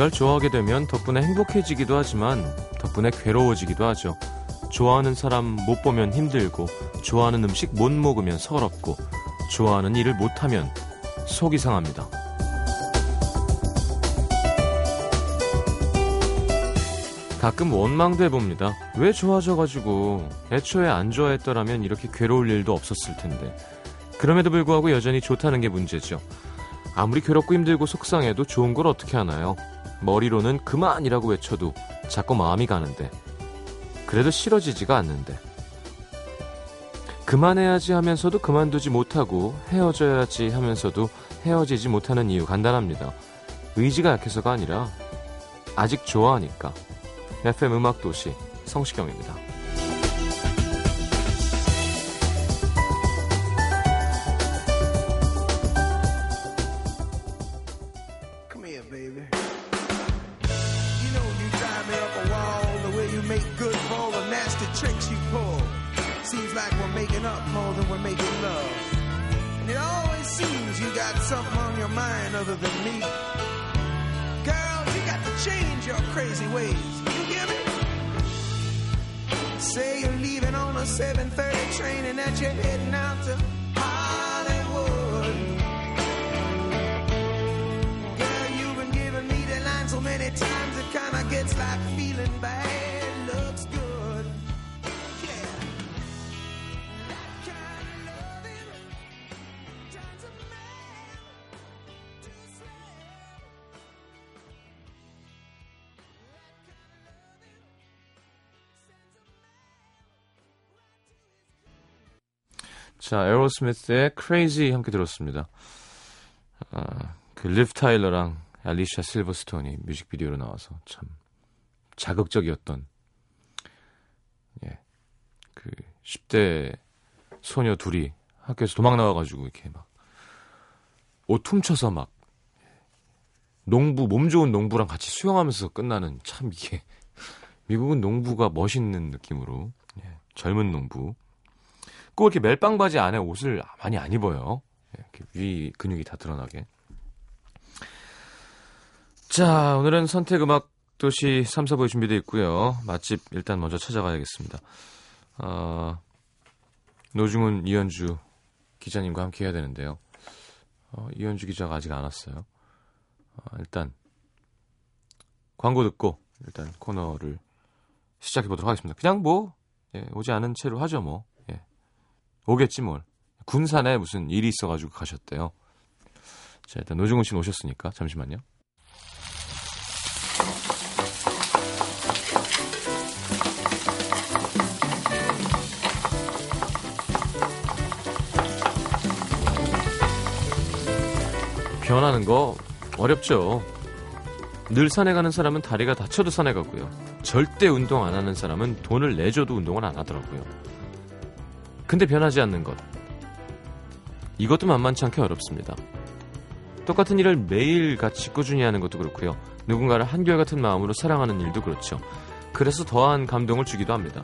뭔가를 좋아하게 되면 덕분에 행복해지기도 하지만 덕분에 괴로워지기도 하죠. 좋아하는 사람 못 보면 힘들고, 좋아하는 음식 못 먹으면 서럽고, 좋아하는 일을 못하면 속이 상합니다. 가끔 원망도 해봅니다. 왜 좋아져가지고 애초에 안 좋아했더라면 이렇게 괴로울 일도 없었을 텐데. 그럼에도 불구하고 여전히 좋다는 게 문제죠. 아무리 괴롭고 힘들고 속상해도 좋은 걸 어떻게 하나요? 머리로는 그만이라고 외쳐도 자꾸 마음이 가는데. 그래도 싫어지지가 않는데. 그만해야지 하면서도 그만두지 못하고 헤어져야지 하면서도 헤어지지 못하는 이유 간단합니다. 의지가 약해서가 아니라 아직 좋아하니까. FM 음악 도시 성시경입니다. Crazy ways. You hear me? Say you're leaving on a 7:30 train and that you're heading out to 자, 에어로스미스의 Crazy 함께 들었습니다. 아, 그 리브 타일러랑 알리샤 실버스톤이 뮤직비디오로 나와서 참 자극적이었던 예. 그 10대 소녀 둘이 학교에서 도망 나와 가지고 이렇게 막 옷 훔쳐서 막 농부 몸 좋은 농부랑 같이 수영하면서 끝나는 참 이게 미국은 농부가 멋있는 느낌으로 예, 젊은 농부 꼭 이렇게 멜빵 바지 안에 옷을 많이 안 입어요. 예, 이렇게 위 근육이 다 드러나게. 자, 오늘은 선택 음악 도시 3, 4부에 준비되어 있고요. 맛집 일단 먼저 찾아가야겠습니다. 어, 노중훈, 이현주 기자님과 함께 해야 되는데요. 어, 이현주 기자가 아직 안 왔어요. 어, 일단 광고 듣고 일단 코너를 시작해 보도록 하겠습니다. 그냥 뭐 예, 오지 않은 채로 하죠 뭐. 예. 오겠지 뭘. 군산에 무슨 일이 있어가지고 가셨대요. 자 일단 노중훈 씨는 오셨으니까 잠시만요. 변하는 거 어렵죠. 늘 산에 가는 사람은 다리가 다쳐도 산에 가고요. 절대 운동 안 하는 사람은 돈을 내줘도 운동을 안 하더라고요. 근데 변하지 않는 것. 이것도 만만치 않게 어렵습니다. 똑같은 일을 매일 같이 꾸준히 하는 것도 그렇고요. 누군가를 한결같은 마음으로 사랑하는 일도 그렇죠. 그래서 더한 감동을 주기도 합니다.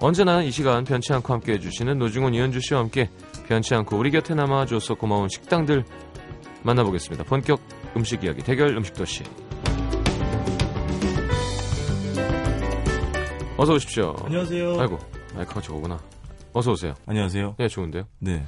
언제나 이 시간 변치 않고 함께 해주시는 노중훈 이현주 씨와 함께 변치 않고 우리 곁에 남아줘서 고마운 식당들 만나보겠습니다. 본격 음식 이야기 대결 음식 도시. 어서 오십시오. 안녕하세요. 아이고 마이크가 저거구나. 어서 오세요. 안녕하세요. 네 좋은데요. 네.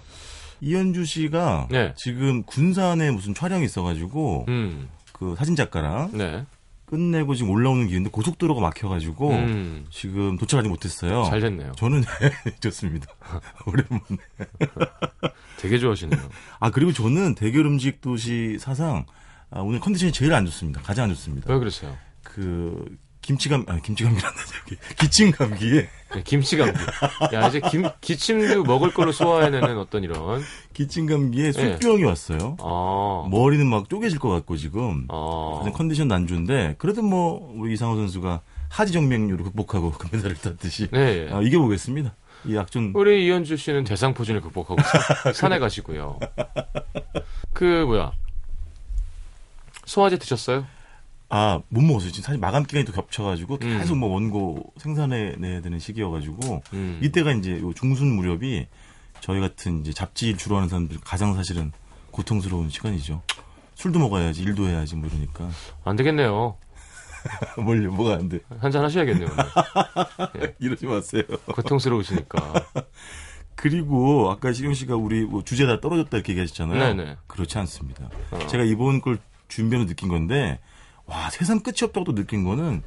이현주 씨가 네. 지금 군산에 무슨 촬영이 있어가지고 음, 그 사진 작가랑 네. 끝내고 지금 올라오는 길인데 고속도로가 막혀가지고 음, 지금 도착하지 못했어요. 잘 됐네요. 저는 좋습니다. 오랜만에. 되게 좋아하시네요. 아 그리고 저는 대결 음식 도시 사상 아, 오늘 컨디션이 제일 안 좋습니다. 가장 안 좋습니다. 왜 그러세요? 그 김치감 아 김치감기란다 저기 기침 감기에 네, 김치 감기. 야 이제 김 기침도 먹을 걸로 소화해내는 어떤 이런. 기침 감기에 네. 술병이 왔어요. 아. 머리는 막 쪼개질 것 같고 지금 아. 안 좋은데 그래도 뭐 우리 이상호 선수가 하지정맥류로 극복하고 금메달을 땄듯이 네. 아, 이겨보겠습니다. 이 약좀 우리 이현주 씨는 대상포진을 극복하고 사- 산에 가시고요. 그 뭐야 소화제 드셨어요? 아, 못 먹었어요. 지금 사실 마감 기간이 또 겹쳐가지고 음. 계속 뭐 원고 생산해 내야 되는 시기여가지고 음. 이때가 이제 요 중순 무렵이 저희 같은 이제 잡지 주로 하는 사람들 가장 사실은 고통스러운 시간이죠. 술도 먹어야지, 일도 해야지, 뭐 이러니까. 안 되겠네요. 뭘요, 뭐가 안 돼. 한잔 하셔야겠네요. 오늘. 이러지 마세요. 고통스러우시니까. 그리고 아까 시경 씨가 우리 뭐 주제 다 떨어졌다 이렇게 얘기하셨잖아요. 네네. 그렇지 않습니다. 어. 제가 이번 걸 준비하면서 느낀 건데, 와, 세상 끝이 없다고 또 느낀 거는,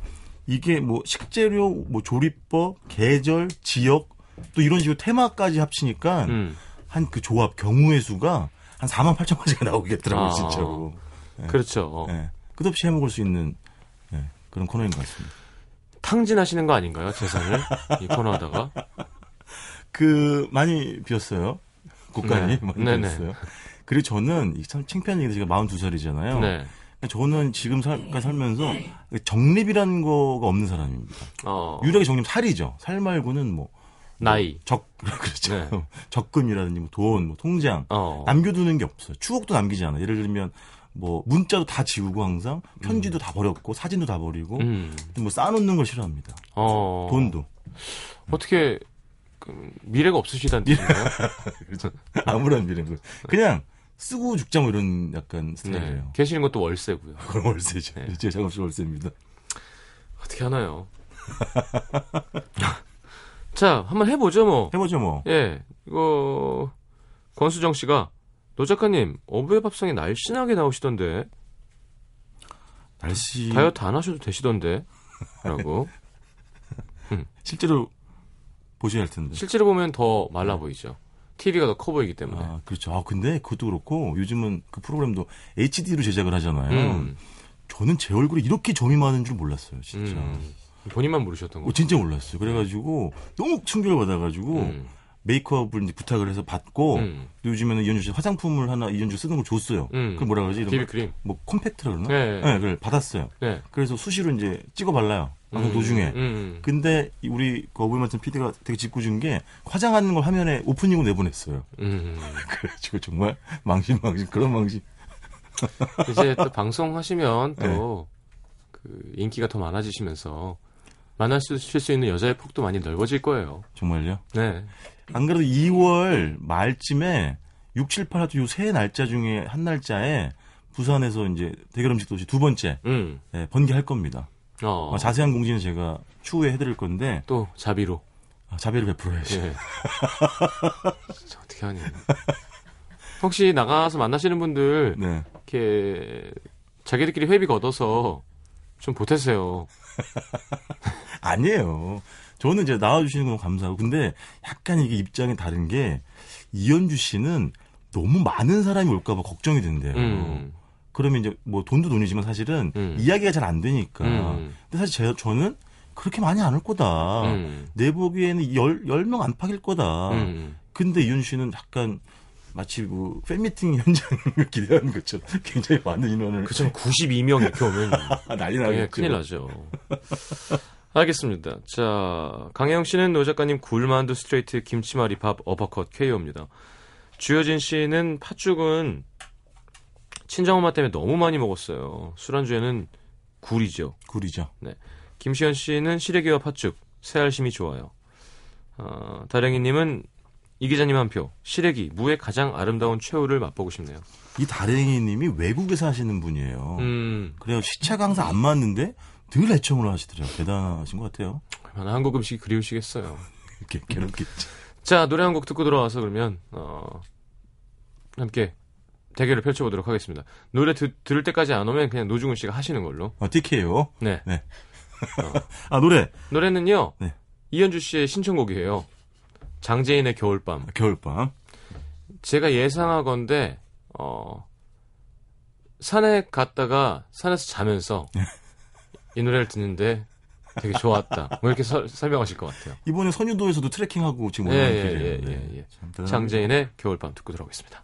이게 뭐 식재료, 뭐 조리법, 계절, 지역, 또 이런 식으로 테마까지 합치니까, 음. 한그 조합, 경우의 수가 한 4만 8천 가지가 나오겠더라고요, 아. 진짜로. 그렇죠. 예. 끝없이 해먹을 수 있는 예, 그런 코너인 것 같습니다. 탕진하시는 거 아닌가요? 재산을? 이 코너 하다가? 그, 많이 비었어요. 국간이 네. 많이. 비었어요. 그리고 저는, 이참 창피한 얘기인데 제가 42살이잖아요. 네. 저는 지금 살, 살면서 정립이라는 거가 없는 사람입니다. 어. 유일하게 정립 살이죠. 살 말고는 뭐. 나이. 적, 그렇죠. 네. 적금이라든지 뭐 돈, 뭐 통장. 어. 남겨두는 게 없어요. 추억도 남기지 않아. 예를 들면 뭐 문자도 다 지우고 항상 편지도 다 버렸고 사진도 다 버리고 음. 뭐 쌓아놓는 걸 싫어합니다. 어. 돈도. 어떻게, 그, 미래가 없으시다는 뜻인가요? 그렇죠. 아무런 미래는 거. 그냥 쓰고 죽자 뭐 이런 약간 네. 스타일이에요. 계시는 것도 월세고요. 그럼 월세죠. 네. 제 작업실 월세입니다. 어떻게 하나요? 자, 한번 해보죠, 뭐. 해보죠 뭐. 예, 이거, 권수정 씨가, 노 작가님, 어부의 밥상에 날씬하게 나오시던데, 날씨 다이어트 안 하셔도 되시던데, 라고. 실제로 보셔야 할 텐데. 실제로 보면 더 말라 보이죠. TV가 더 커 보이기 때문에. 아, 그렇죠. 아, 근데 그것도 그렇고 요즘은 그 프로그램도 HD로 제작을 하잖아요. 음, 저는 제 얼굴이 이렇게 점이 많은 줄 몰랐어요, 진짜. 음. 본인만 모르셨던 어, 거. 진짜 몰랐어요. 그래가지고 너무 충격을 받아가지고 음, 메이크업을 이제 부탁을 해서 받고 음. 요즘에는 이현주 씨 화장품을 하나 이현주 쓰는 걸 줬어요. 음. 그걸 뭐라 그러지? 이런 거? 비비크림. 뭐 컴팩트라 그러나? 네. 네, 그걸 받았어요. 네. 그래서 수시로 이제 찍어 발라요. 방송 도중에. 음. 근데 이 우리 거부이 맡은 PD가 되게 짓궂은 게 화장하는 걸 화면에 오프닝으로 내보냈어요. 음. 그래가지고 정말 망신 망신 그런 망신. 이제 또 방송하시면 네. 또, 그, 인기가 더 많아지시면서, 만나실 수 있는 여자의 폭도 많이 넓어질 거예요. 정말요? 네. 안 그래도 2월 말쯤에 6, 7, 8 하도 요세 날짜 중에 한 날짜에 부산에서 이제 대결 음식 도시 두 번째 음. 예, 번개할 겁니다. 어. 어, 자세한 공지는 제가 추후에 해드릴 건데 또 자비로. 아, 자비를 베풀어야지. 예. 진짜 어떻게 하니. 혹시 나가서 만나시는 분들, 네. 이렇게, 자기들끼리 회비가 얻어서 좀 보태세요. 아니에요. 저는 이제 나와주시는 건 감사하고 근데 약간 이게 입장이 다른 게 이현주 씨는 너무 많은 사람이 올까봐 걱정이 된대요. 음. 그러면 이제 뭐 돈도 돈이지만 사실은 음. 이야기가 잘 안 되니까. 음. 근데 사실 제, 저는 그렇게 많이 안 올 거다. 음. 내 보기에는 열, 열 명 안팎일 거다. 음. 근데 이현 씨는 약간 마치 뭐 팬미팅 현장을 기대하는 것처럼 굉장히 많은 인원을 그쵸, 92명 이렇게 오면. 난리 예, 나겠죠. 큰일 나죠. 알겠습니다. 자, 강혜영 씨는 노 작가님 굴만두 스트레이트 김치말이 밥 어퍼컷 KO입니다. 주효진 씨는 팥죽은 친정엄마 때문에 너무 많이 먹었어요. 술안주에는 굴이죠. 굴이죠. 김시현 씨는 시래기와 팥죽, 새알심이 좋아요. 어, 다랭이님은 이 기자님 한 표, 시래기, 무의 가장 아름다운 최후를 맛보고 싶네요. 이 다랭이 님이 외국에서 하시는 분이에요. 음, 그래요. 시차가 항상 안 맞는데 늘 애청을 하시더라고요. 대단하신 것 같아요. 얼마나 한국 음식이 그리우시겠어요. 이렇게 괴롭겠지. 자, 노래 한 곡 듣고 들어와서 그러면, 어, 함께 대결을 펼쳐보도록 하겠습니다. 노래 드- 들을 때까지 안 오면 그냥 노중훈 씨가 하시는 걸로. 어, TK요. 네. 아, 노래. 노래는요, 네. 이현주 씨의 신청곡이에요. 장재인의 겨울밤. 겨울밤. 제가 예상하건데, 어, 산에 갔다가 산에서 자면서 이 노래를 듣는데 되게 좋았다. 뭐 이렇게 서- 설명하실 것 같아요. 이번에 선유도에서도 트레킹하고 지금 예, 올라온 예, 길이에요. 예, 네. 예, 예. 참 대단합니다. 장재인의 겨울밤 듣고 들어오겠습니다.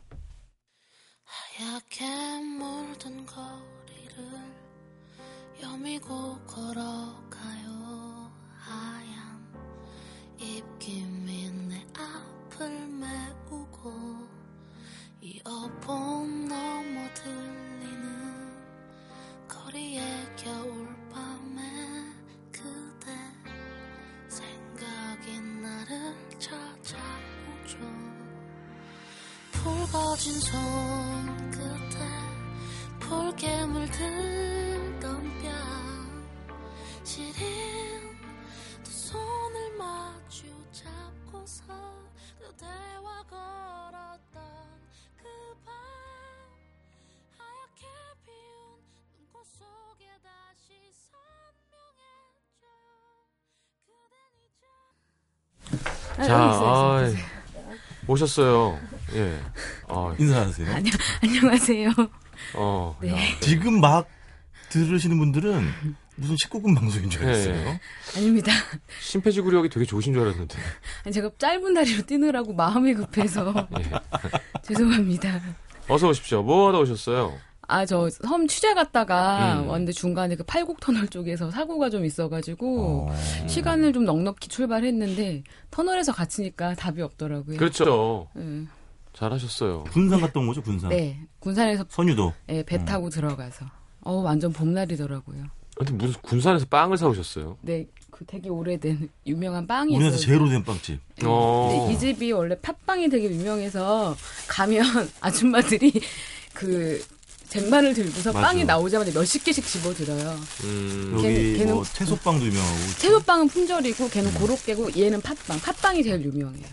하얗게 물든 거리를 여미고 걸어가요 하얀 입김이 내 앞을 메우고 이어폰 넘어 들리는 거리의 겨울 언제든 찾아오죠 붉어진 손끝에 폴게 물들던 뺨 지린 두 손을 마주 잡고서 그대와 걸었다. 어요. 오셨어요. 예. 아, 인사하세요. 안녕, 안녕하세요. 어, 네. 야. 지금 막 들으시는 분들은 무슨 19금 방송인 줄 알았어요. 네. 아닙니다. 심폐지구력이 되게 좋으신 줄 알았는데. 아니, 제가 짧은 다리로 뛰느라고 마음이 급해서 예. 죄송합니다. 어서 오십시오. 뭐 하다 오셨어요? 아, 저 섬 취재 갔다가 음. 왔는데 중간에 그 팔곡 터널 쪽에서 사고가 좀 있어가지고 어. 시간을 좀 넉넉히 출발했는데 터널에서 갇히니까 답이 없더라고요. 그렇죠. 네. 잘하셨어요. 군산 온 거죠, 군산. 네, 군산에서 선유도. 예, 배 타고 들어가서 어 완전 봄날이더라고요. 근데 무슨 군산에서 빵을 사오셨어요? 네, 그 되게 오래된 유명한 빵이 우리나라에서 있어요. 제일 오래된 빵집. 네. 어. 이 집이 원래 팥빵이 되게 유명해서 가면 아줌마들이 그 쟁반을 들고서 맞아. 빵이 나오자마자 몇십 개씩 집어들어요. 음, 여기 걔는- 걔는- 뭐 채소빵도 유명하고. 채소빵은 품절이고 걔는 고로케고 얘는 팥빵. 팥빵이 제일 유명해요.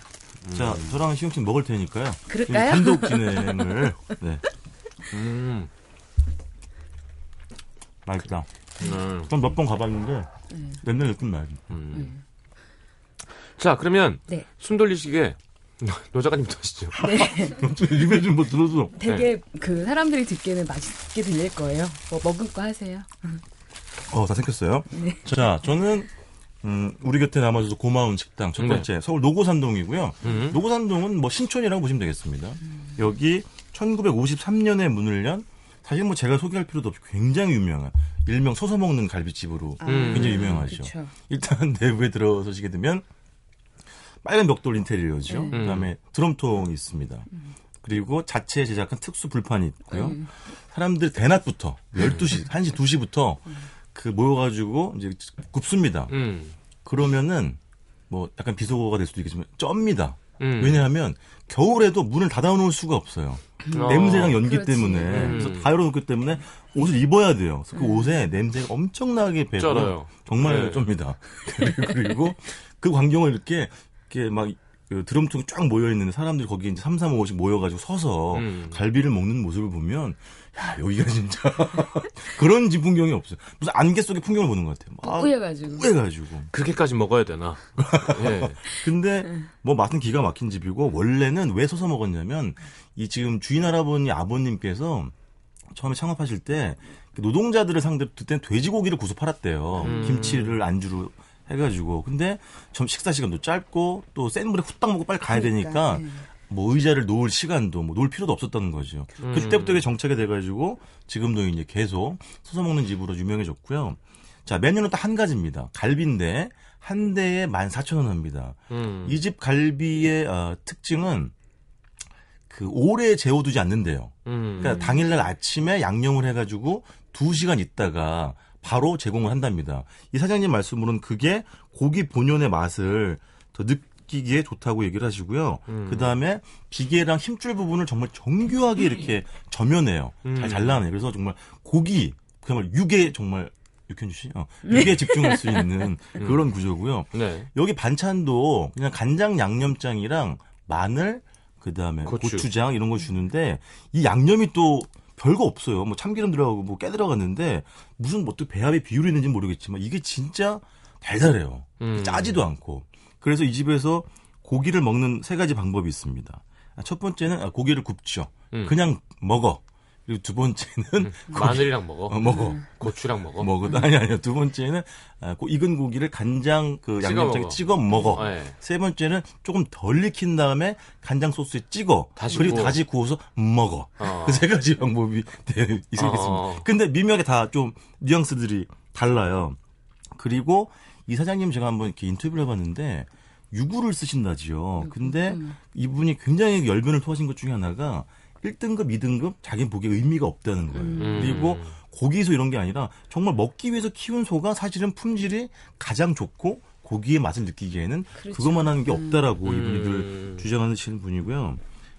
자, 저랑 시영 씨 먹을 테니까요. 그럴까요? 단독 진행을. 네. 음, 맛있다. 음, 전몇 번 가봤는데 맨날 느낌 나요. 음. 자, 그러면 네. 숨 돌리시게 노 작가님부터 하시죠. 입에 좀뭐 들어서. 되게 그 사람들이 듣기에는 맛있게 들릴 거예요. 뭐 먹을 거 하세요. 어, 다 생겼어요. 네. 자, 저는 음, 우리 곁에 남아줘서 고마운 식당 첫 네. 번째 서울 노고산동이고요. 음. 노고산동은 뭐 신촌이라고 보시면 되겠습니다. 여기 1953년에 문을 연 사실 뭐 제가 소개할 필요도 없이 굉장히 유명한 일명 서서 먹는 갈비집으로 음. 굉장히 유명하죠. 그쵸. 일단 내부에 들어서시게 되면 빨간 벽돌 인테리어죠. 네. 그다음에 드럼통이 있습니다. 그리고 자체 제작한 특수 불판이 있고요. 음. 사람들 대낮부터 12시, 1시, 2시부터 그 모여가지고 이제 굽습니다. 음, 그러면은 뭐 약간 비속어가 될 수도 있겠지만 쩝니다. 음. 왜냐하면 겨울에도 문을 닫아놓을 수가 없어요. 어. 냄새랑 연기 그렇지. 때문에 음. 그래서 다 열어놓기 때문에 옷을 입어야 돼요. 그래서 그 옷에 냄새가 엄청나게 배고. 정말 네. 쩝니다. 그리고 그 광경을 이렇게 이렇게 막 그 드럼통이 쫙 모여 있는 사람들이 거기 이제 3, 3, 5씩 모여가지고 서서 음. 갈비를 먹는 모습을 보면 야 여기가 진짜 그런 집 풍경이 없어요. 무슨 안개 속의 풍경을 보는 것 같아요. 막 뿌해가지고. 뿌해가지고. 그렇게까지 먹어야 되나? 예. 근데 뭐 맛은 기가 막힌 집이고 원래는 왜 서서 먹었냐면 이 지금 주인 할아버니 아버님께서 처음에 창업하실 때그 노동자들을 상대로 그때는 돼지고기를 구워 팔았대요. 음. 김치를 안주로 해가지고 근데 점 식사 시간도 짧고 또 센 물에 후딱 먹고 빨리 가야 되니까 그러니까, 네. 뭐 의자를 놓을 시간도 뭐 놓을 필요도 없었다는 거죠. 음. 그때부터 이게 정착이 돼가지고 지금도 이제 계속 서서 먹는 집으로 유명해졌고요. 자 메뉴는 딱 한 가지입니다. 갈비인데 한 대에 14,000원 합니다. 음. 이집 갈비의 어, 특징은 그 오래 재워두지 않는데요. 음. 그러니까 당일날 아침에 양념을 해가지고 2시간 있다가 바로 제공을 한답니다. 이 사장님 말씀으로는 그게 고기 본연의 맛을 더 느끼기에 좋다고 얘기를 하시고요. 음. 그 다음에 비계랑 힘줄 부분을 정말 정교하게 이렇게 점여내요. 음. 잘 잘라내요. 그래서 정말 고기, 정말 육에 정말 육현주 씨, 어, 육에 집중할 수 있는 그런 구조고요. 네. 여기 반찬도 그냥 간장 양념장이랑 마늘 그 다음에 고추. 고추. 장 이런 거 주는데 이 양념이 또 별거 없어요. 뭐 참기름 들어가고 뭐 깨 들어갔는데 무슨 뭐 또 배합의 비율이 있는지 모르겠지만 이게 진짜 달달해요. 음. 짜지도 않고. 그래서 이 집에서 고기를 먹는 세 가지 방법이 있습니다. 아, 첫 번째는 아, 고기를 굽죠. 음. 그냥 먹어. 그리고 두 번째는 마늘이랑 먹어. 어, 먹어. 고추랑 먹어. 먹어. 아니 아니요. 두 번째는 아, 고- 익은 고기를 간장 그 찍어 양념장에 먹어. 찍어 먹어. 네. 세 번째는 조금 덜 익힌 다음에 간장 소스에 찍어. 다시 그리고 구워. 다시 구워서 먹어. 어. 그세 가지 방법이 네, 있겠습니다. 어. 근데 미묘하게 다 좀 뉘앙스들이 달라요. 그리고 이 사장님 제가 한번 이렇게 인터뷰를 해봤는데 유구를 쓰신다지요. 근데 이분이 굉장히 열변을 토하신 것 중에 하나가 1등급, 2등급 자기 보기에 의미가 없다는 거예요. 음. 그리고 고기소 이런 게 아니라 정말 먹기 위해서 키운 소가 사실은 품질이 가장 좋고 고기의 맛을 느끼기에는 그렇죠. 그것만 하는 게 없다라고 음. 이분이 늘 주장하시는 분이고요.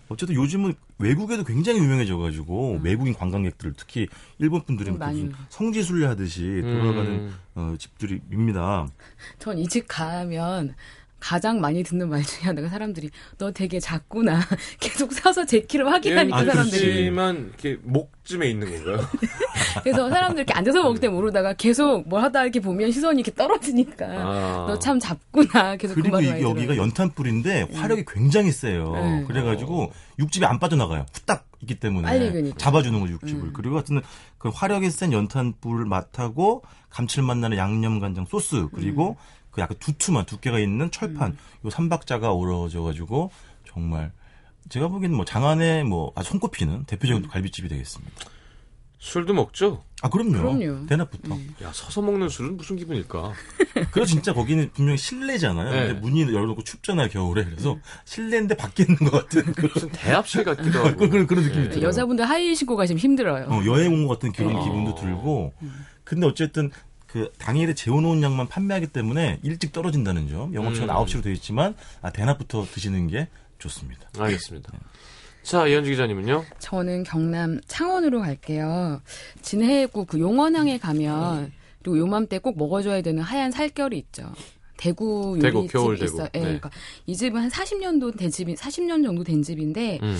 어쨌든 요즘은 외국에도 굉장히 유명해져가지고 외국인 관광객들 특히 일본 분들은 음, 성지순례 하듯이 돌아가는 음. 어, 집들입니다. 전 이 집 가면 가장 많이 듣는 말 중에 하나가 사람들이 너 되게 작구나 계속 서서 제 키를 확인하니까 아, 사람들이 그렇지만 이렇게 목쯤에 있는 건가요? 그래서 사람들 이렇게 앉아서 먹을 때 모르다가 계속 뭘 하다 이렇게 보면 시선이 이렇게 떨어지니까 아. 너참 작구나 계속 그 그리고 말을 이- 많이 여기가. 연탄불인데 화력이 굉장히 세요. 네. 그래가지고 육즙이 안 빠져나가요. 후딱 있기 때문에 빨리 익으니까. 잡아주는 거죠 육즙을. 그리고 하여튼 그 화력이 센 연탄불 맛하고 감칠맛 나는 양념 간장 소스 그리고 그 약간 두툼한 두께가 있는 철판 요 삼박자가 어우러져 가지고 정말 제가 보기에는 뭐 장안에 뭐 아주 손꼽히는 대표적인 갈비집이 되겠습니다. 술도 먹죠? 아 그럼요. 그럼요. 대낮부터. 야, 서서 먹는 술은 무슨 기분일까? 그리고 진짜 거기는 분명히 실내잖아요. 네. 근데 문이 열어놓고 춥잖아요 겨울에. 그래서 실내인데 밖에 있는 것 같은 그런 무슨 대합실 같기도 하고. 그런, 그런, 그런 느낌이 네. 들어요. 여자분들 하이 신고 가시면 힘들어요. 어, 여행 온 것 같은 그런 어. 기분도 들고. 근데 어쨌든 그 당일에 재워놓은 양만 판매하기 때문에 일찍 떨어진다는 점. 영업시간 음. 9시로 되어 있지만 아, 대낮부터 드시는 게 좋습니다. 알겠습니다. 자, 이현주 기자님은요? 저는 경남 창원으로 갈게요. 진해구 그 용원항에 가면 그리고 요맘때 꼭 먹어줘야 되는 하얀 살결이 있죠. 대구 대구, 요리집이 겨울 대구. 있어요. 예, 네. 그러니까 이 집은 한 40년도 된 집이 40년 정도 된 집인데 음.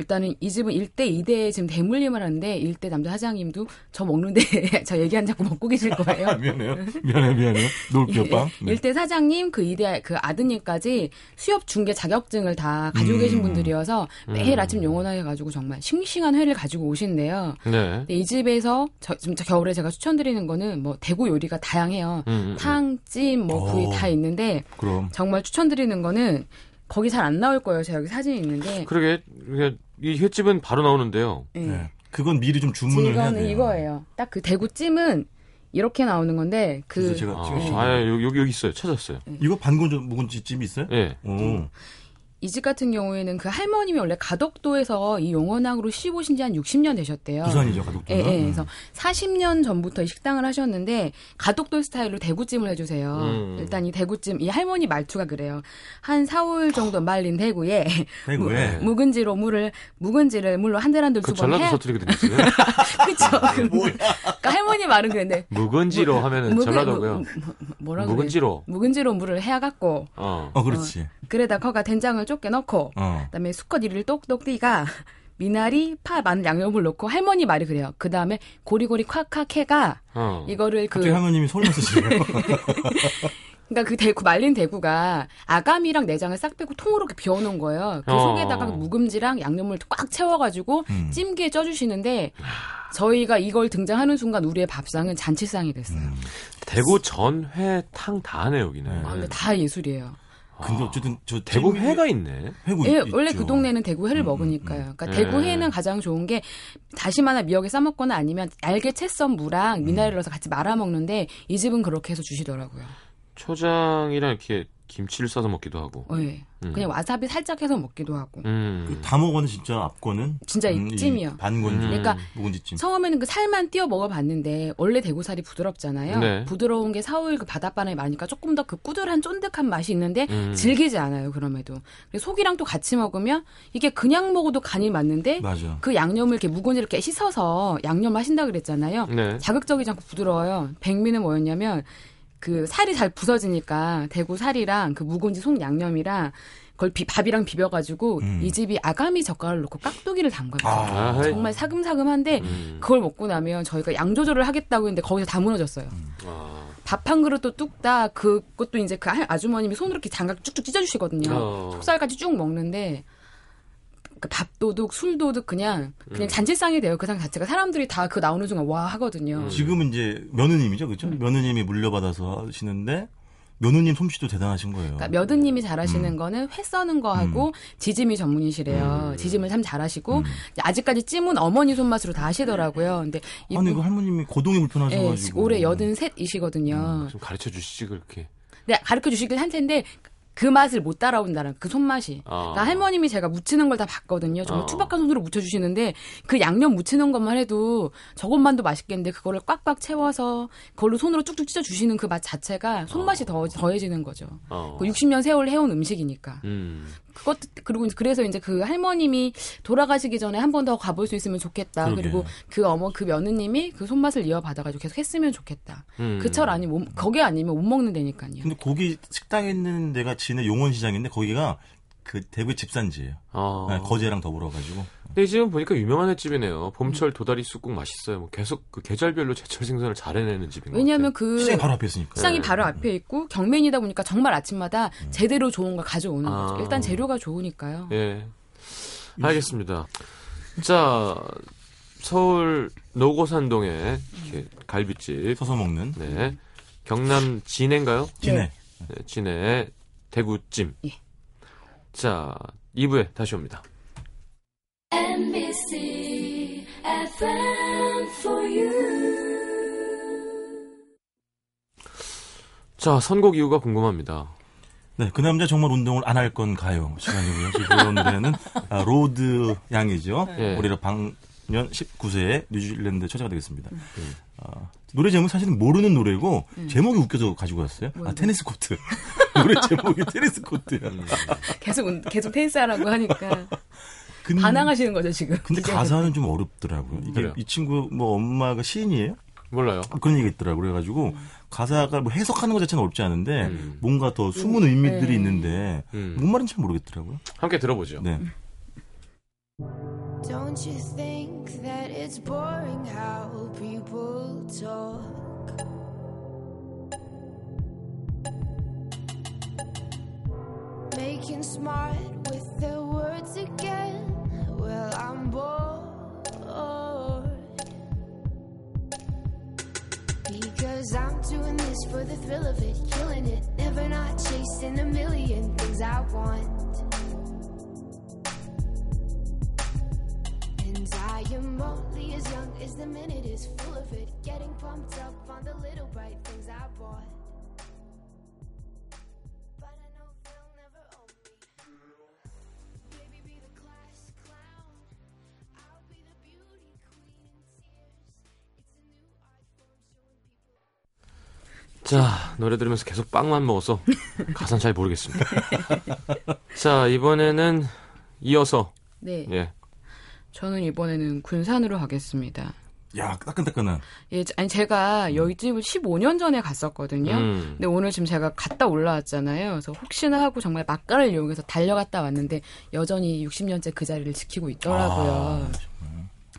일단은 이 집은 1대 2대 지금 대물림을 하는데 1대 남자 사장님도 저 먹는데 저 얘기 안 자꾸 먹고 계실 거예요. 아, 미안해요. 미안해, 미안해요. 놀뼈빵. 네. 일대 사장님 그 이대 그 아드님까지 수협 중개 자격증을 다 가지고 음. 계신 분들이어서 매일 음. 아침 용원하게 가지고 정말 싱싱한 회를 가지고 오신대요. 네. 근데 이 집에서 저, 지금 저 겨울에 제가 추천드리는 거는 뭐 대구 요리가 다양해요. 음, 음, 탕, 찜, 뭐 구이 오. 다 있는데 그럼. 정말 추천드리는 거는 거기 잘 안 나올 거예요. 제가 여기 사진이 있는데. 그러게, 이게 이 횟집은 바로 나오는데요. 예. 네. 그건 미리 좀 주문을 해야 이거는 돼요. 이거예요. 딱 그 대구 찜은 이렇게 나오는 건데 그래서 그 제가 아, 찍으신 아, 여기, 여기, 있어요. 찾았어요. 이거 반건조 묵은지 집이 있어요? 예. 오. 이 집 같은 경우에는 그 할머님이 원래 가덕도에서 이 용원항으로 시집 오신 지 한 60년 되셨대요. 부산이죠, 예, 가족들은. 예. 그래서 40년 전부터 이 식당을 하셨는데 가덕도 스타일로 대구찜을 해주세요. 음. 일단 이 대구찜 이 할머니 말투가 그래요. 한 4, 5일 정도 말린 대구에 대구에. 묵은지로 물을 묵은지를 물로 한들한들 그 두번 전라도 해. 서투리거든요. 지금. 그쵸. 그러니까 할머니 말은 그런데 묵은지로 하면은 묵은- 전라도고요. 무- 무- 뭐라 그래? 묵은지로. 묵은지로 물을 해갖고 어. 어, 그렇지. 그래다 거가 된장을 좁게 넣고 어. 그다음에 수컷 이를 똑똑 띠가 미나리, 파, 마늘, 양념을 넣고 할머니 말이 그래요. 그 다음에 고리고리 콱콱 해가 어. 이거를 그 갑자기 할머님이 소리만 쓰시네요. 그러니까 그 대구 말린 대구가 아가미랑 내장을 싹 빼고 통으로 이렇게 비워놓은 거예요. 그 어. 속에다가 묵은지랑 양념을 꽉 채워가지고 음. 찜기에 쪄주시는데 저희가 이걸 등장하는 순간 우리의 밥상은 잔치상이 됐어요. 음. 대구 전회 탕 다 하네 여기는. 네. 아, 근데 다 예술이에요. 근데 어쨌든 저 대구 회가 있네. 회고 예, 있- 원래 있죠. 그 동네는 대구 회를 음, 먹으니까요. 음, 그러니까 음. 대구 예. 회는 가장 좋은 게 다시마나 미역에 싸 먹거나 아니면 알게 채썬 무랑 음. 미나리 를 넣어서 같이 말아 먹는데 이 집은 그렇게 해서 주시더라고요. 초장이랑 이렇게 김치를 싸서 먹기도 하고. 어, 예. 음. 그냥 와사비 살짝 해서 먹기도 하고. 음. 그 다먹어는 진짜 앞거는 진짜 이 음, 이 찜이요. 반건조 음. 그러니까 묵은지찜. 처음에는 그 살만 띄어 먹어봤는데 원래 대구살이 부드럽잖아요. 네. 부드러운 게 사오일 그 바닷바람이 많으니까 조금 더 그 꾸들한 쫀득한 맛이 있는데 음. 질기지 않아요. 그럼에도 속이랑 또 같이 먹으면 이게 그냥 먹어도 간이 맞는데 맞아. 그 양념을 이렇게 묵은지를 이렇게 씻어서 양념 하신다 그랬잖아요. 네. 자극적이지 않고 부드러워요. 백미는 뭐였냐면 그 살이 잘 부서지니까 대구 살이랑 그 묵은지 속 양념이랑 그걸 비- 밥이랑 비벼가지고 음. 이 집이 아가미 젓갈을 넣고 깍두기를 담가요. 아, 아, 정말 사금사금한데 음. 그걸 먹고 나면 저희가 양 조절을 하겠다고 했는데 거기서 다 무너졌어요. 아. 밥한 그릇도 뚝딱 그것도 이제 그 아- 아주머님이 손으로 이렇게 장갑 쭉쭉 찢어주시거든요. 어. 속살까지 쭉 먹는데 그 밥도둑, 술도둑 그냥 그냥 잔치상이 돼요. 그 상 자체가 사람들이 다 그 나오는 순간 와 하거든요. 지금은 이제 며느님이죠, 그죠? 음. 며느님이 물려받아서 하시는데 며느님 솜씨도 대단하신 거예요. 그러니까 며느님이 잘하시는 거는 회 써는 거 하고 지짐이 전문이시래요. 음. 지짐을 참 잘하시고 아직까지 찜은 어머니 손맛으로 다 하시더라고요. 근데 아니 그 이분 할머님이 고동이 예, 불편하셔가지고 올해 여든 셋이시거든요. 좀 가르쳐 주시지 그렇게. 네, 가르쳐 주시긴 할 텐데 그 맛을 못 따라온다는 그 손맛이. 아. 그러니까 할머님이 제가 묻히는 걸 다 봤거든요. 정말 어. 투박한 손으로 묻혀주시는데 그 양념 묻히는 것만 해도 저것만도 맛있겠는데 그거를 꽉꽉 채워서 그걸로 손으로 쭉쭉 찢어주시는 그 맛 자체가 손맛이 더 더해지는 거죠. 어. 그 60년 세월 해온 음식이니까. 음. 그것 그리고 이제 그래서 이제 그 할머님이 돌아가시기 전에 한 번 더 가볼 수 있으면 좋겠다. 그러게. 그리고 그 어머 그 며느님이 그 손맛을 이어받아가지고 계속 했으면 좋겠다. 음. 그철 아니면 못- 거기 아니면 못 먹는 데니까요. 근데 거기 식당에 있는 데가 시내 용원시장인데 거기가 그 대구의 집산지예요. 아. 네, 거제랑 더불어 가지고. 근데 지금 보니까 유명한 횟집이네요. 봄철 도다리 쑥국 맛있어요. 뭐 계속 그 계절별로 제철 생선을 잘 해내는 집인 것 왜냐하면 같아요. 그 시장이 바로 앞에 있으니까. 시장이 바로 앞에 있고 경매이다 보니까 정말 아침마다 제대로 좋은 걸 가져오는 아. 거죠. 일단 재료가 좋으니까요. 예. 알겠습니다. 자, 서울 노고산동에 갈비집. 서서 먹는 네. 경남 진해인가요? 진해. 네, 진해 대구찜. 예. 자, 2부에 다시 옵니다. MBC FM for you. 자, 선곡 이유가 궁금합니다. 네, 그 남자 정말 운동을 안 할 건가요? 시간이고요. 지금 그 노래는 아, 로드 양이죠. 예. 올해로 방년 19세에 뉴질랜드 처자가 되겠습니다. 아, 노래 제목 사실은 모르는 노래고 제목이 웃겨서 가지고 왔어요. 아? 테니스 코트. 노래 제목이 테니스 코트야. 계속 운- 계속 테니스 하라고 하니까 근데, 반항하시는 거죠 지금. 근데 가사는 좀 어렵더라고요. 이게 그래요? 이 친구 뭐 엄마가 시인이에요? 몰라요. 그런 얘기가 있더라고요. 그래가지고 가사가 뭐 해석하는 것 자체는 어렵지 않은데 음. 뭔가 더 숨은 의미들이 네. 있는데 음. 뭔 말인지 잘 모르겠더라고요. 함께 들어보죠. 네. Don't you think that it's boring how people talk? Making smart with their words again. Well, I'm bored. Because I'm doing this for the thrill of it, killing it. Never not chasing a million things I want. And I am only as young as the minute is full of it. Getting pumped up on the little bright things I bought. 자, 노래 들으면서 계속 빵만 먹어서 가사는 잘 모르겠습니다. 자, 이번에는 이어서 네, 예. 저는 이번에는 군산으로 가겠습니다. 야, 따끈따끈한. 예, 아니 제가 여기 집을 15년 전에 갔었거든요. 음. 근데 오늘 지금 제가 갔다 올라왔잖아요. 그래서 혹시나 하고 정말 막간을 이용해서 달려갔다 왔는데 여전히 60년째 그 자리를 지키고 있더라고요.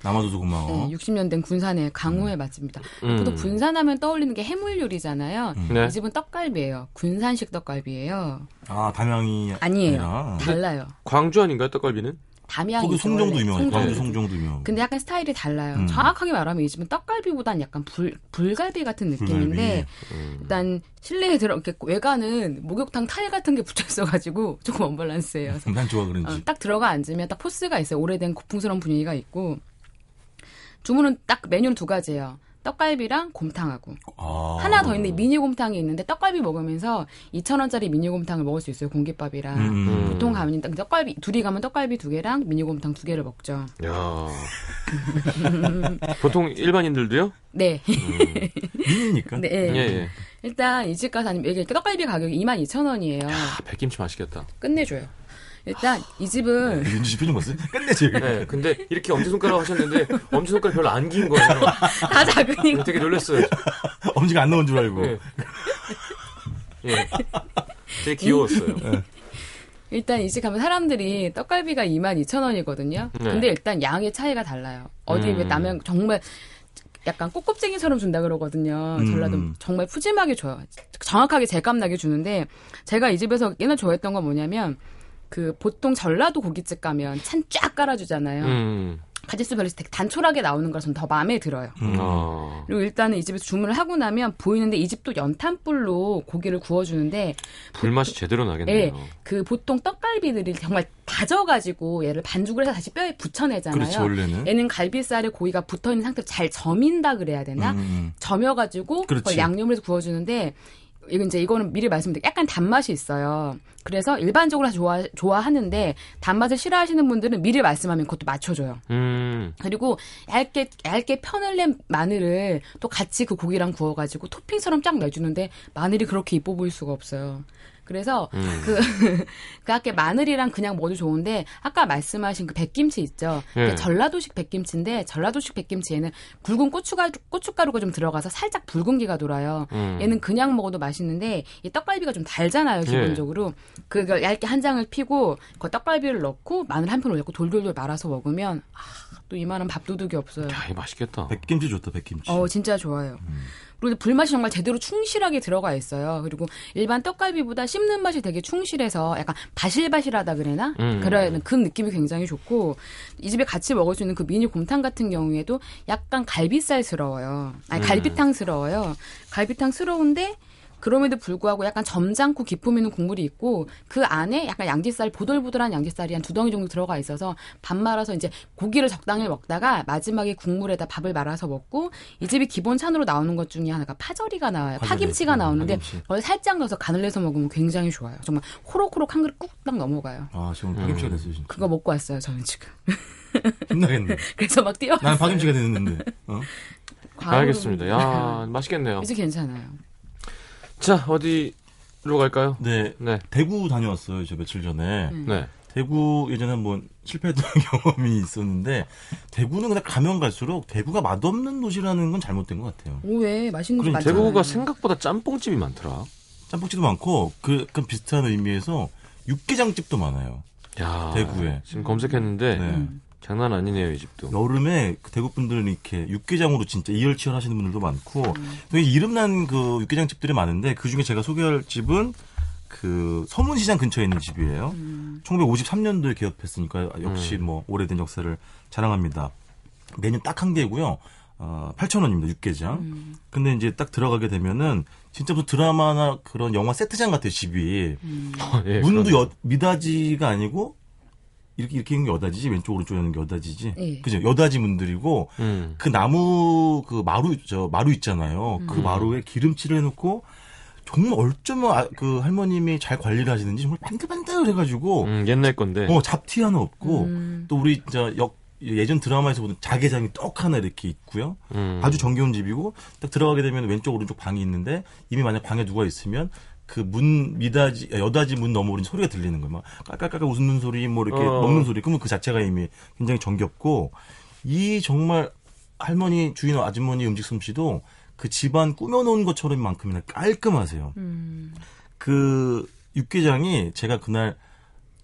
남아줘서 고마워. 네, 60년 된 군산의 강호의 맛집입니다. 음. 또 군산하면 떠올리는 게 해물 요리잖아요. 네. 이 집은 떡갈비예요. 군산식 떡갈비예요. 아, 담양이 아니에요. 아니라. 달라요. 광주 아닌가요, 떡갈비는? 담양이 거기 송정도. 송정. 광주 송정도 유명. 근데 약간 스타일이 달라요. 음. 정확하게 말하면 이 집은 떡갈비보단 약간 불, 불갈비 같은 느낌인데 음. 일단 실내에 들어 이렇게 외관은 목욕탕 타일 같은 게 붙여 있어가지고 조금 언밸런스해요. 그래서 난 좋아 그런지. 어, 딱 들어가 앉으면 딱 포스가 있어요. 오래된 고풍스러운 분위기가 있고 주문은 딱 메뉴는 두 가지예요. 떡갈비랑 곰탕하고 아. 하나 더 있는데 미니곰탕이 있는데 떡갈비 먹으면서 2,000원짜리 미니곰탕을 먹을 수 있어요. 공깃밥이랑 음, 음. 보통 가면 딱 떡갈비 둘이 가면 떡갈비 두 개랑 미니곰탕 두 개를 먹죠. 야. 보통 일반인들도요? 네. 미니니까. 네. 예, 예. 일단 이 집 가서 아니면 이게 떡갈비 가격이 22,000원이에요. 아, 백김치 맛있겠다. 끝내줘요. 일단 이 집은 윤주 씨 표정 봤어요? 끝내지. 네, 근데 이렇게 엄지손가락 하셨는데 엄지손가락 별로 안 긴 거예요. 다 작으니까 되게 놀랐어요. 엄지가 안 나온 줄 알고. 예. 예. 되게 귀여웠어요. 일단 이 집 가면 사람들이 떡갈비가 22,000원이거든요. 네. 근데 일단 양의 차이가 달라요. 어디 음. 왜 라면 정말 약간 꼬껍쟁이처럼 준다 그러거든요. 음. 전라도 정말 푸짐하게 줘요. 정확하게 제값 나게 주는데 제가 이 집에서 옛날 좋아했던 건 뭐냐면 그 보통 전라도 고깃집 가면 찬 쫙 깔아주잖아요. 음. 가짓수 별로 되게 단촐하게 나오는 거라서 더 마음에 들어요. 음. 어. 그리고 일단은 이 집에서 주문을 하고 나면 보이는데 이 집도 연탄불로 고기를 구워주는데 불맛이 제대로 예, 나겠네요. 그 보통 떡갈비들이 정말 다져가지고 얘를 반죽을 해서 다시 뼈에 붙여내잖아요. 그렇지, 원래는. 얘는 갈비살에 고기가 붙어있는 상태로 잘 저민다 그래야 되나? 음, 음. 그걸 양념을 해서 구워주는데 이건 이제 이거는 미리 말씀드릴게요. 약간 단맛이 있어요. 그래서 일반적으로 다 좋아 좋아하는데 단맛을 싫어하시는 분들은 미리 말씀하면 그것도 맞춰줘요. 음. 그리고 얇게 얇게 편을 낸 마늘을 또 같이 그 고기랑 구워가지고 토핑처럼 쫙 내주는데 마늘이 그렇게 이뻐 보일 수가 없어요. 그래서 음. 그, 그 아까 마늘이랑 그냥 먹어도 좋은데 아까 말씀하신 그 백김치 있죠. 예. 그 전라도식 백김치인데 전라도식 백김치에는 굵은 고추가 고춧가루가 좀 들어가서 살짝 붉은기가 돌아요. 음. 얘는 그냥 먹어도 맛있는데 이 떡갈비가 좀 달잖아요 기본적으로. 그걸 얇게 한 장을 피고 그 떡갈비를 넣고 마늘 한 편 올렸고 돌돌돌 말아서 먹으면 아, 또 이만한 밥도둑이 없어요. 야, 맛있겠다. 백김치 좋다, 백김치. 어, 진짜 좋아요. 그리고 불맛이 정말 제대로 충실하게 들어가 있어요. 그리고 일반 떡갈비보다 씹는 맛이 되게 충실해서 약간 바실바실하다 그래나? 음. 그런 그 느낌이 굉장히 좋고 이 집에 같이 먹을 수 있는 그 미니 곰탕 같은 경우에도 약간 갈비살스러워요. 아니 음. 갈비탕스러워요. 갈비탕스러운데 그럼에도 불구하고 약간 점잖고 기품 있는 국물이 있고 그 안에 약간 양지살 보들보들한 양지살이 한 두 덩이 정도 들어가 있어서 밥 말아서 이제 고기를 적당히 먹다가 마지막에 국물에다 밥을 말아서 먹고 이 집이 기본 찬으로 나오는 것 중에 하나가 파절이가 나와요. 파절이. 파김치가 음, 나오는데 파김치. 그걸 살짝 넣어서 간을 내서 먹으면 굉장히 좋아요. 정말 호록호록 한 그릇 꾹딱 넘어가요. 아, 지금 파김치가 음. 됐어요, 진짜. 그거 먹고 왔어요, 저는 지금. 힘나겠네. 그래서 막 뛰어. 난 파김치가 됐는데. 어? 알겠습니다. 야, 맛있겠네요. 이제 괜찮아요. 자, 어디로 갈까요? 네. 네. 대구 다녀왔어요, 저 며칠 전에. 음. 네. 대구 예전에 한번 실패했던 경험이 있었는데 대구는 그냥 가면 갈수록 대구가 맛없는 도시라는 건 잘못된 것 같아요. 오, 왜? 맛있는 집 그럼 많잖아요. 대구가 생각보다 짬뽕집이 많더라. 짬뽕집도 많고 그 약간 비슷한 의미에서 육개장집도 많아요. 야, 대구에. 지금 검색했는데 네. 음. 장난 아니네요, 이 집도. 여름에 그 대구 분들은 이렇게 육개장으로 진짜 이열치열 하시는 분들도 많고 되게 이름난 그 육개장 집들이 많은데 그 중에 제가 소개할 집은 그 서문시장 근처에 있는 집이에요. 1953년도에 개업했으니까 역시 음. 뭐 오래된 역사를 자랑합니다. 메뉴 딱 한 개고요. 어, 8,000원입니다. 육개장. 근데 이제 딱 들어가게 되면은 진짜 무슨 드라마나 그런 영화 세트장 같아요, 집이. 예, 문도. 여, 미닫이가 아니고 이렇게 이렇게 있는 게 여닫이지 왼쪽 오른쪽에 있는 게 여닫이지. 예. 그죠? 여닫이 문들이고 음. 그 나무 그 마루 저 마루 있잖아요. 그 음. 마루에 기름칠을 해놓고 정말 어쩌면 아, 그 할머님이 잘 관리를 하시는지 정말 반들반들 해가지고 음, 옛날 건데. 어 잡티 하나 없고 음. 또 우리 저 역 예전 드라마에서 보던 자개장이 떡 하나 이렇게 있고요. 음. 아주 정겨운 집이고 딱 들어가게 되면 왼쪽 오른쪽 방이 있는데 이미 만약 방에 누가 있으면 그문 미닫이 여닫이 문 너머로 소리가 들리는 거예요. 막 깔깔깔깔 웃는 소리 뭐 이렇게 어. 먹는 소리. 그러면 그 자체가 이미 굉장히 정겹고 이 정말 할머니 주인 아주머니 음식 솜씨도 그 집안 꾸며놓은 것처럼만큼이나 깔끔하세요. 음. 그 육개장이 제가 그날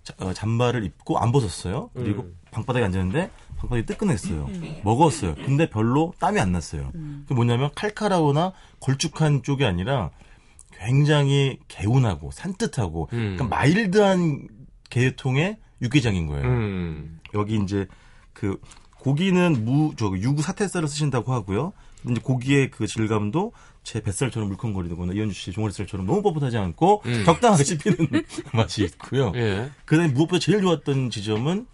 자- 어, 잠바를 입고 안 벗었어요. 그리고 음. 방바닥에 앉았는데 방바닥이 뜨끈했어요. 먹었어요. 근데 별로 땀이 안 났어요. 그게 뭐냐면 칼칼하거나 걸쭉한 쪽이 아니라 굉장히 개운하고 산뜻하고 음. 그러니까 마일드한 계통의 육개장인 거예요. 음. 여기 이제 그 고기는 무, 저 유구 사태살을 쓰신다고 하고요. 근데 이제 고기의 그 질감도 제 뱃살처럼 물컹거리거나 이현주 씨 종아리살처럼 너무 뻣뻣하지 않고 음. 적당하게 씹히는 맛이 있고요. 예. 그다음에 무엇보다 제일 좋았던 지점은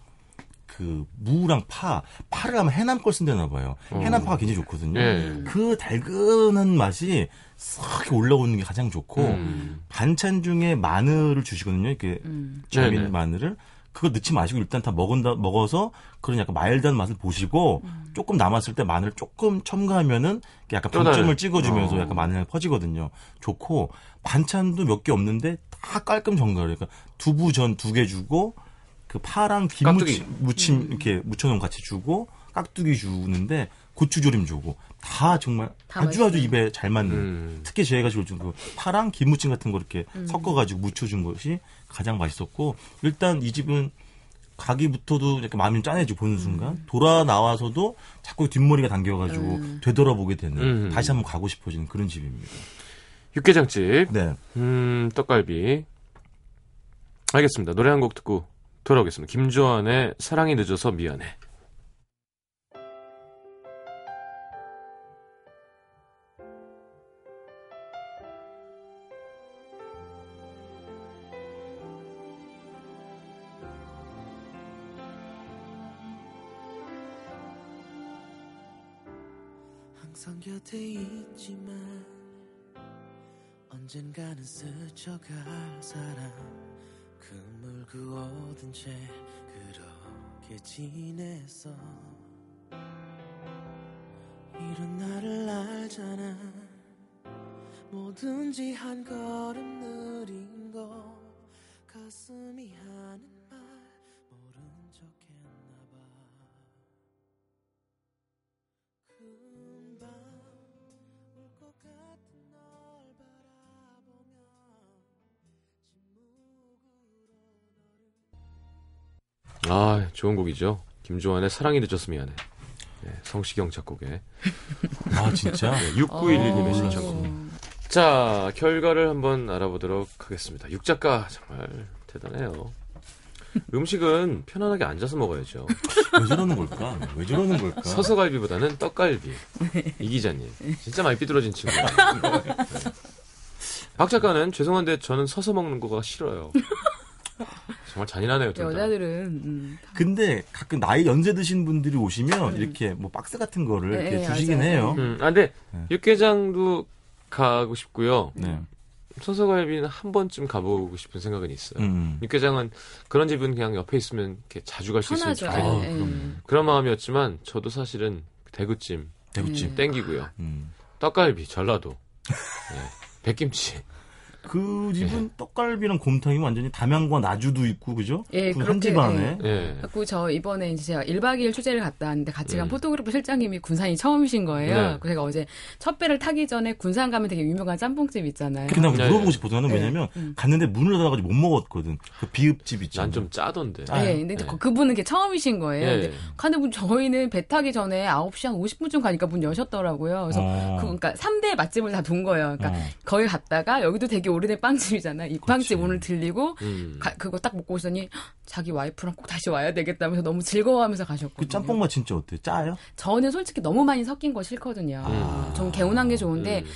그 무랑 파, 파를 하면 해남 걸 쓴다나 봐요. 해남 파가 굉장히 좋거든요. 예. 그 달큰한 맛이 싹 올라오는 게 가장 좋고 음. 반찬 중에 마늘을 주시거든요. 이렇게 음. 절인 네네. 마늘을 그거 넣지 마시고 일단 다 먹은다 먹어서 그런 약간 마일드한 맛을 보시고 조금 남았을 때 마늘 조금 첨가하면은 약간. 방점을 찍어주면서 어. 약간 마늘 향이 퍼지거든요. 좋고 반찬도 몇 개 없는데 다 깔끔 정갈해요. 그러니까 두부 전 두 개 주고 그 파랑 깍두기. 김무침 무침 이렇게 묻혀놓은 거 같이 주고 깍두기 주는데 고추조림 주고 다 정말 다 아주 아주 맛있어요. 입에 잘 맞는 음. 특히 저희가 주그 파랑 김무침 같은 거 이렇게 섞어가지고 묻혀준 것이 가장 맛있었고 일단 이 집은 가기부터도 약간 마음이 짠해지고 보는 순간 돌아 나와서도 자꾸 뒷머리가 당겨가지고 되돌아보게 되는 음. 다시 한번 가고 싶어지는 그런 집입니다. 육개장집. 네. 음, 떡갈비. 알겠습니다. 노래 한 곡 듣고 돌아오겠습니다. 김조한의 사랑이 늦어서 미안해. 항상 곁에 있지만 언젠가는 스쳐갈 사람 그어둔 채 그렇게 지냈어 이런 나를 알잖아. 뭐든지 한 걸음 느린 거 가슴이 하는 아, 좋은 곡이죠. 김조한의 사랑이 늦었어 미안해. 네, 성시경 작곡에 아 진짜. 네, 6911님의 어. 신청곡. 자, 결과를 한번 알아보도록 하겠습니다. 육 작가 정말 대단해요. 음식은 편안하게 앉아서 먹어야죠. 왜 저러는 걸까? 왜 저러는 걸까? 서서갈비보다는 떡갈비. 이 기자님. 진짜 많이 삐뚤어진 친구예요. 네. 박 작가는 죄송한데 저는 서서 먹는 거가 싫어요. 정말 잔인하네요. 둘 다. 여자들은 음, 근데 가끔 나이 연세 드신 분들이 오시면 이렇게 뭐 박스 같은 거를 네, 이렇게 네, 주시긴 맞아요. 해요. 음, 아, 근데 네. 육개장도 가고 싶고요. 네. 서서갈비는 한 번쯤 가보고 싶은 생각은 있어요. 음. 육개장은 그런 집은 그냥 옆에 있으면 이렇게 자주 갈 수 있으면 편하죠. 좋겠는 아. 그럼. 그런 마음이었지만 저도 사실은 대구찜 대구찜. 땡기고요. 음. 떡갈비 전라도, 네. 백김치. 그 집은 떡갈비랑 곰탕이 완전히 담양과 나주도 있고 그죠? 예, 그한 그렇게, 집안에. 예. 그래고 저 이번에 이제 제가 1박 2일 취재를 갔다 왔는데 같이 간 음. photographer 실장님이 군산이 처음이신 거예요. 네. 그래서 제가 어제 첫 배를 타기 전에 군산 가면 되게 유명한 짬뽕집 있잖아요. 근데 나 네, 물어보고 네. 싶어서 나는 네. 왜냐면 음. 갔는데 문을 닫아가지고 못 먹었거든. 그 비읍집 있잖아. 난좀 짜던데. 아, 예, 근데 네. 그- 그분은 이게 처음이신 거예요. 예. 근데, 근데 문- 저희는 배 타기 전에 9시 한 50분쯤 가니까 문 여셨더라고요. 그래서 어. 그, 그러니까 3대 맛집을 다 돈 거예요. 그러니까 어. 거기 갔다가 여기도 되게 오래된 빵집이잖아요. 이 빵집 그렇지. 오늘 들리고 음. 가- 그거 딱 먹고 오시더니 "헉, 자기 와이프랑 꼭 다시 와야 되겠다면서 너무 즐거워하면서 가셨거든요. 그 짬뽕 맛 진짜 어때? 짜요? 저는 솔직히 너무 많이 섞인 거 싫거든요. 음. 좀 개운한 게 좋은데 음.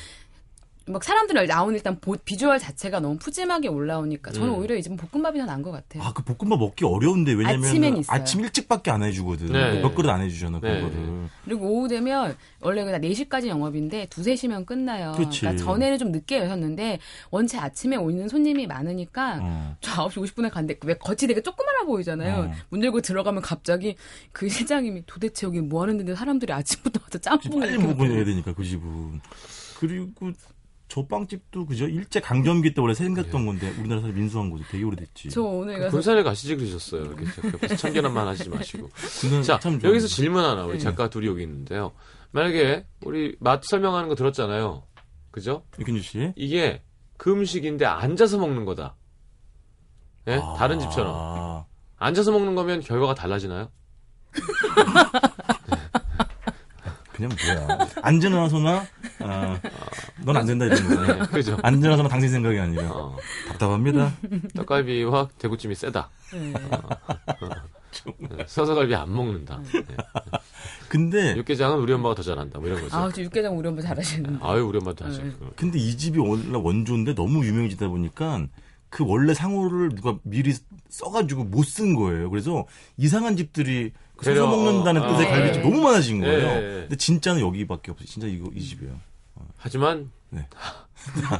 막 사람들이 나오는 일단 보- 비주얼 자체가 너무 푸짐하게 올라오니까 저는 음. 오히려 이 집은 볶음밥이 더 나은 것 같아요. 아, 그 볶음밥 먹기 어려운데 왜냐면 아침엔 있어요. 아침 일찍밖에 안 해주거든. 네. 몇 그릇 안 해주잖아 네. 그거를. 그리고 오후 되면 원래 그냥 4시까지 영업인데 2, 3시면 끝나요. 그치. 러니까 전에는 좀 늦게 여셨는데 원체 아침에 오는 손님이 많으니까 어. 저 9시 50분에 갔는데 왜 겉이 되게 조그만해 보이잖아요. 어. 문 열고 들어가면 갑자기 그 실장님이 도대체 여기 뭐 하는 데인데 사람들이 아침부터 와서 짬뽕을 빨리 먹어야 되니까 그 집은. 그리고 저 빵집도 그죠? 일제 강점기 때 원래 생겼던 건데 우리나라 사람 민수한 거죠. 되게 오래됐지. 저 오늘 가서 군산에 가시지 그러셨어요. 이렇게 옆에서 참견한만 하시지 마시고. 자. 여기서 질문 하나. 우리 네. 작가 둘이 여기 있는데요. 만약에 우리 맛 설명하는 거 들었잖아요. 그죠? 유kin주 씨. 이게 그 음식인데 앉아서 먹는 거다. 예? 아. 다른 집처럼. 앉아서 먹는 거면 결과가 달라지나요? 그냥 뭐야. 안전하소나 아, 넌 안 된다 이런 거. 네, 그죠? 안전하소나 당신 생각이 아니라 어, 답답합니다. 떡갈비와 대구찜이 세다. 네. 네, 서서갈비 안 먹는다. 네. 근데 육개장은 우리 엄마가 더 잘한다. 뭐 이런 거죠. 아, 저 육개장 우리 엄마 잘하시는데. 아유, 우리 엄마도 하지. 네. 근데 이 집이 원래 원조인데 너무 유명해지다 보니까 그 원래 상호를 누가 미리 써가지고 못 쓴 거예요. 그래서 이상한 집들이 그 서서. 먹는다는 어, 뜻의 어, 갈비집 네. 너무 많아진 거예요. 네. 근데 진짜는 여기밖에 없어요. 진짜 이거 이 집이에요. 하지만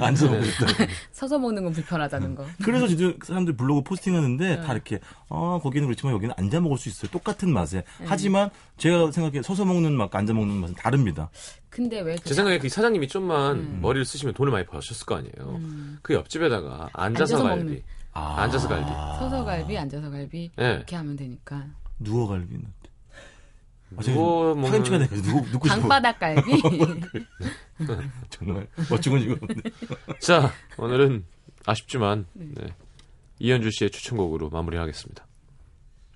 앉아서 먹고 네. 싶다. 서서 먹는 건 불편하다는 거. 그래서 진짜 사람들 블로그 포스팅하는데 네. 다 이렇게 아 거기는 그렇지만 여기는 앉아 먹을 수 있어요. 똑같은 맛에. 네. 하지만 제가 생각해 서서 먹는 맛과 앉아 먹는 맛은 다릅니다. 근데 왜그제 생각에 그 사장님이 좀만 음. 머리를 쓰시면 돈을 많이 버셨을 거 아니에요. 그 옆집에다가 앉아서, 앉아서 갈비. 먹는. 아. 앉아서 갈비. 서서 갈비, 앉아서 갈비 예. 이렇게 하면 되니까. 누워 갈비는? 아, 누워 먹는- 파김치가 누구 누구. 방바닥 갈비. 정말 이거. 자, 오늘은 아쉽지만 네. 이현주 씨의 추천곡으로 마무리하겠습니다.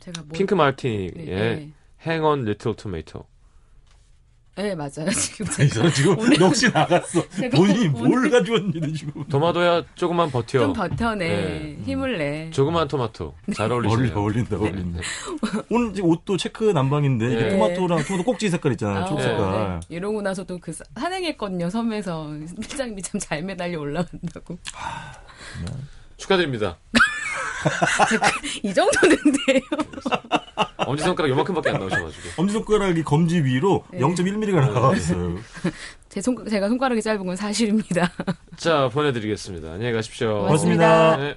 제가 뭐 핑크 마르티니의 네, 네. Hang on Little Tomato. 네, 맞아요. 지금 이 사람 지금 넋이 나갔어. 본인이 오늘- 뭘 가져왔는지 지금. 토마토야 조금만 버텨. 좀 버텨내. 네. 힘을 내. 조그만 토마토. 잘 어울려, 어울리시네요. 어울린다, 어울린다. 오늘 지금 옷도 체크 남방인데, 이게 네. 토마토랑 토마토 꼭지 색깔 있잖아요, 아, 초색깔. 네. 이러고 나서도 그 사- 산행했거든요, 섬에서. 실장님이 참 잘 매달려 올라간다고. 축하드립니다. 이 정도는데요. 엄지손가락 요만큼밖에 안 나오셔가지고. 엄지손가락이 검지 위로 네. 0.1mm가 나왔어요. 제 손, 제가 손가락이 짧은 건 사실입니다. 자, 보내드리겠습니다. 안녕히 가십시오. 고맙습니다. 네.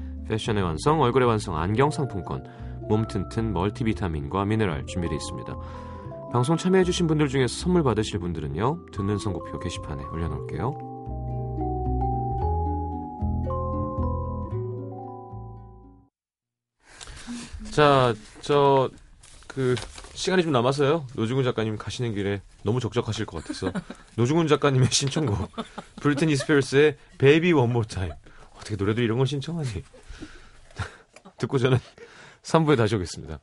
패션의 완성, 얼굴의 완성 안경 상품권, 몸 튼튼 멀티비타민과 미네랄 준비되어 있습니다. 방송 참여해주신 분들 중에서 선물 받으실 분들은요, 듣는 선곡표 게시판에 올려놓을게요. 자, 저, 그, 시간이 좀 남았어요. 노중훈 작가님 가시는 길에 너무 적적하실 것 같아서. 노중훈 작가님의 신청곡. 브리트니 스피어스의 Baby One More Time. 어떻게 노래도 이런 걸 신청하지? 듣고 저는 3부에 다시 오겠습니다.